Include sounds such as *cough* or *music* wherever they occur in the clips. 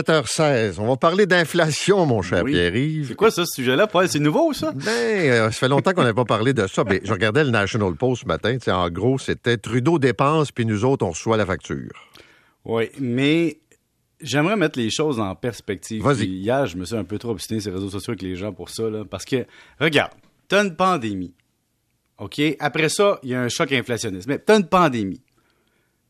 7h16. On va parler d'inflation, mon cher Oui. Pierre-Yves. C'est quoi ça, ce sujet-là, Paul? C'est nouveau, ça? Ben, euh, ça fait longtemps qu'on n'avait pas parlé de ça. Mais je regardais le National Post ce matin. En gros, c'était Trudeau dépense, puis nous autres, on reçoit la facture. Oui, mais j'aimerais mettre les choses en perspective. Vas-y. Hier, je me suis un peu trop obstiné sur les réseaux sociaux avec les gens pour ça, là, parce que, regarde, t'as une pandémie. OK? Après ça, il y a un choc inflationniste. Mais t'as une pandémie.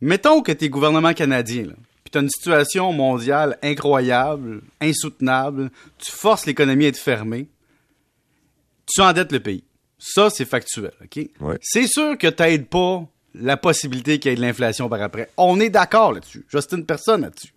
Mettons que t'es gouvernement canadien, là, puis t'as une situation mondiale incroyable, insoutenable, tu forces l'économie à être fermée, tu endettes le pays. Ça, c'est factuel, OK? Ouais. C'est sûr que t'aides pas la possibilité qu'il y ait de l'inflation par après. On est d'accord là-dessus. J'ostine personne là-dessus.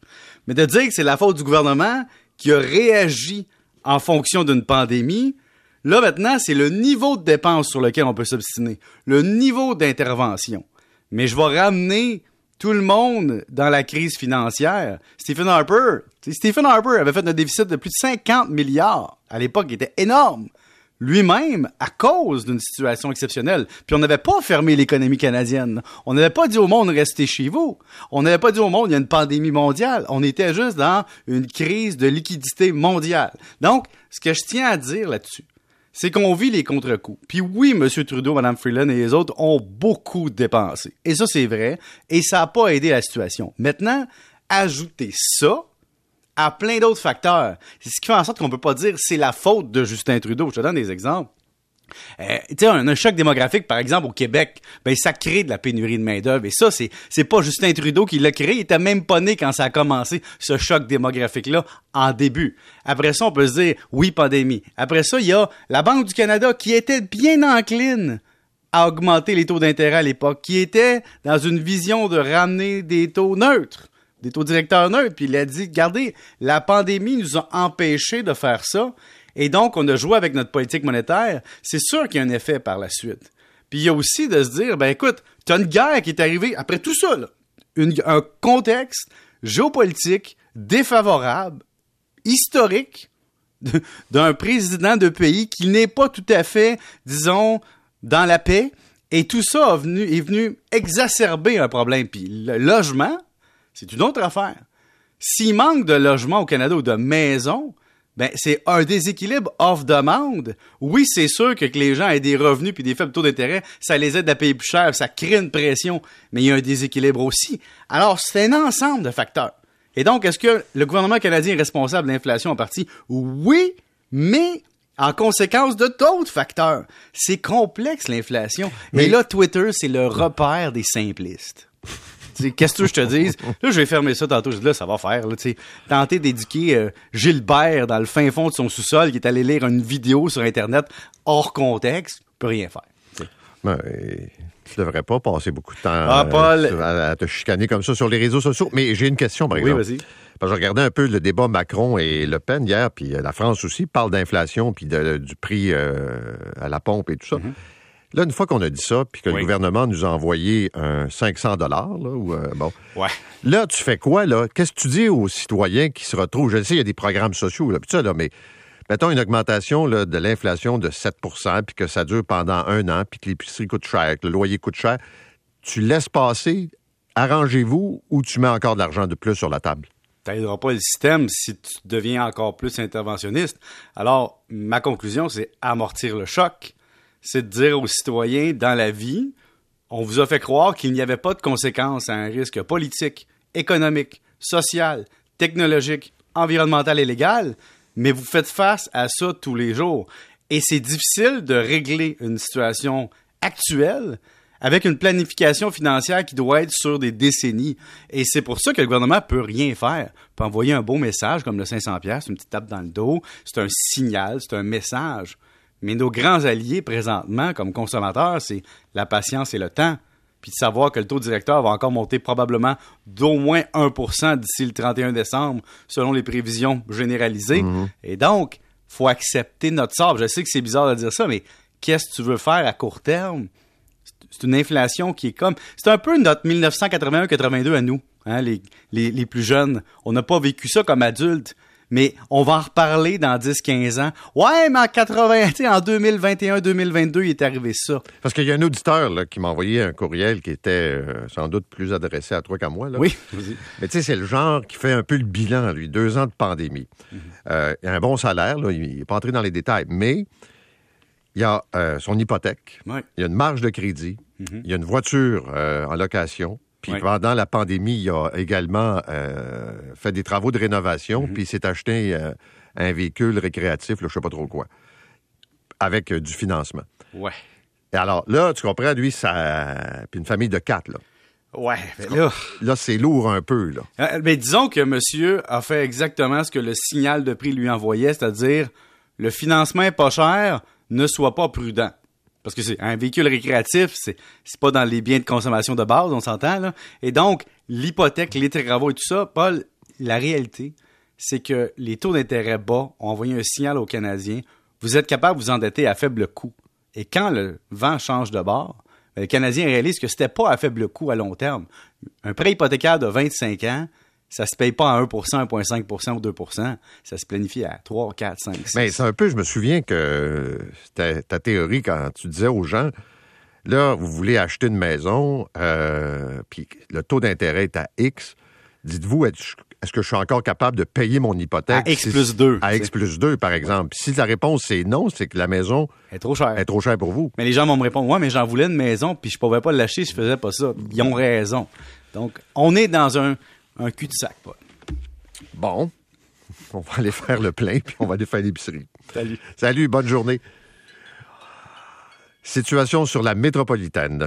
Mais de dire que c'est la faute du gouvernement qui a réagi en fonction d'une pandémie, là maintenant, c'est le niveau de dépenses sur lequel on peut s'obstiner, le niveau d'intervention. Mais je vais ramener tout le monde dans la crise financière. Stephen Harper, Stephen Harper avait fait un déficit de plus de 50 milliards. À l'époque, il était énorme. Lui-même, à cause d'une situation exceptionnelle. Puis on n'avait pas fermé l'économie canadienne. On n'avait pas dit au monde restez chez vous. On n'avait pas dit au monde il y a une pandémie mondiale. On était juste dans une crise de liquidité mondiale. Donc, ce que je tiens à dire là-dessus, c'est qu'on vit les contre-coups. Puis oui, M. Trudeau, Mme Freeland et les autres ont beaucoup dépensé. Et ça, c'est vrai. Et ça n'a pas aidé la situation. Maintenant, ajoutez ça à plein d'autres facteurs. C'est ce qui fait en sorte qu'on peut pas dire c'est la faute de Justin Trudeau. Je te donne des exemples. Euh, un choc démographique, par exemple, au Québec, ben, ça crée de la pénurie de main-d'œuvre. Et ça, c'est, c'est pas Justin Trudeau qui l'a créé. Il était même pas né quand ça a commencé, ce choc démographique-là, en début. Après ça, on peut se dire, oui, pandémie. Après ça, il y a la Banque du Canada qui était bien encline à augmenter les taux d'intérêt à l'époque, qui était dans une vision de ramener des taux neutres, des taux directeurs neutres. Puis il a dit, regardez, la pandémie nous a empêchés de faire ça. Et donc, on a joué avec notre politique monétaire. C'est sûr qu'il y a un effet par la suite. Puis il y a aussi de se dire, ben écoute, tu as une guerre qui est arrivée après tout ça, un contexte géopolitique défavorable, historique, *laughs* d'un président de pays qui n'est pas tout à fait, disons, dans la paix. Et tout ça a est venu exacerber un problème. Puis le logement, c'est une autre affaire. S'il manque de logements au Canada ou de maisons, ben c'est un déséquilibre off-demande. Oui, c'est sûr que, que les gens aient des revenus puis des faibles taux d'intérêt, ça les aide à payer plus cher, ça crée une pression, mais il y a un déséquilibre aussi. Alors, c'est un ensemble de facteurs. Et donc, est-ce que le gouvernement canadien est responsable de l'inflation en partie? Oui, mais en conséquence de d'autres facteurs. C'est complexe, l'inflation. Mais Mais- là, Twitter, c'est le repère des simplistes. Qu'est-ce que je te dise? *laughs* Là, je vais fermer ça tantôt. Je dis, là, ça va faire. Là. Tenter d'éduquer euh, Gilbert dans le fin fond de son sous-sol qui est allé lire une vidéo sur Internet hors contexte, peut rien faire. tu sais. Ben, tu devrais pas passer beaucoup de temps Ah, euh, Paul. à, à te chicaner comme ça sur les réseaux sociaux. Mais j'ai une question, par Oui, exemple. vas-y. Parce que je regardais un peu le débat Macron et Le Pen hier, puis euh, la France aussi parle d'inflation, puis de- du prix euh, à la pompe et tout ça. Mm-hmm. Là, une fois qu'on a dit ça, puis que Oui. le gouvernement nous a envoyé un 500 dollars, là, ou euh, bon, Ouais. là, tu fais quoi, là? Qu'est-ce que tu dis aux citoyens qui se retrouvent? Je sais, il y a des programmes sociaux, là, puis ça, là, mais mettons une augmentation là, de l'inflation de 7% puis que ça dure pendant un an, puis que l'épicerie coûte cher, que le loyer coûte cher. Tu laisses passer, arrangez-vous, ou tu mets encore de l'argent de plus sur la table? t'aideras pas le système si tu deviens encore plus interventionniste. Alors, ma conclusion, c'est amortir le choc. C'est de dire aux citoyens, dans la vie, on vous a fait croire qu'il n'y avait pas de conséquences à un risque politique, économique, social, technologique, environnemental et légal, mais vous faites face à ça tous les jours. Et c'est difficile de régler une situation actuelle avec une planification financière qui doit être sur des décennies. Et c'est pour ça que le gouvernement peut rien faire. peut envoyer un beau message comme le 500 pièces, une petite tape dans le dos, c'est un signal, c'est un message. Mais nos grands alliés présentement comme consommateurs, c'est la patience et le temps. Puis de savoir que le taux directeur va encore monter probablement d'au moins 1% d'ici le 31 décembre, selon les prévisions généralisées. Et donc, faut accepter notre sort. Je sais que c'est bizarre de dire ça, mais qu'est-ce que tu veux faire à court terme? c'est une inflation qui est comme. C'est un peu notre 1981-82 à nous, hein, les, les, les plus jeunes. On n'a pas vécu ça comme adultes. Mais on va en reparler dans 10-15 ans. Ouais, mais en 80, tu sais, en 2021-2022, il est arrivé ça. Parce qu'il y a un auditeur là, qui m'a envoyé un courriel qui était euh, sans doute plus adressé à toi qu'à moi. Là. Oui. Mais tu sais, c'est le genre qui fait un peu le bilan, lui. Deux ans de pandémie. Euh, il a un bon salaire, là, il n'est pas entré dans les détails, mais il y a euh, son hypothèque, il y a une marge de crédit, il y a une voiture en location. Puis pendant la pandémie, il a également euh, fait des travaux de rénovation, puis il s'est acheté euh, un véhicule récréatif, là, je sais pas trop quoi, avec euh, du financement. Ouais. Et alors là, tu comprends, lui, ça. Puis une famille de quatre, là. Ouais, mais là... Là, c'est lourd un peu, là. Mais disons que monsieur a fait exactement ce que le signal de prix lui envoyait, c'est-à-dire le financement est pas cher, ne sois pas prudent. Parce que c'est un véhicule récréatif, c'est pas dans les biens de consommation de base, on s'entend. Et donc l'hypothèque, les travaux et tout ça, Paul, la réalité, c'est que les taux d'intérêt bas ont envoyé un signal aux Canadiens. Vous êtes capable de vous endetter à faible coût. Et quand le vent change de bord, ben, le Canadien réalise que c'était pas à faible coût à long terme. Un prêt hypothécaire de 25 ans, ça se paye pas à 1% 1,5% ou 2% Ça se planifie à 3, 4, 5, 6. Mais c'est un peu, je me souviens que c'était ta théorie quand tu disais aux gens, là, vous voulez acheter une maison, euh, puis le taux d'intérêt est à X. Dites-vous, est-ce que je suis encore capable de payer mon hypothèque? À X Si- plus 2. À X plus 2, par exemple. Si la réponse c'est non, c'est que la maison est trop cher. est trop chère pour vous. Mais les gens vont me répondre, ouais, mais j'en voulais une maison, puis je pouvais pas l'acheter si je faisais pas ça. Ils ont raison. Donc, on est dans un, un cul-de-sac, Paul. Bon, *laughs* on va aller faire le plein, puis on va aller faire l'épicerie. Salut. Salut, bonne journée. Situation sur la métropolitaine.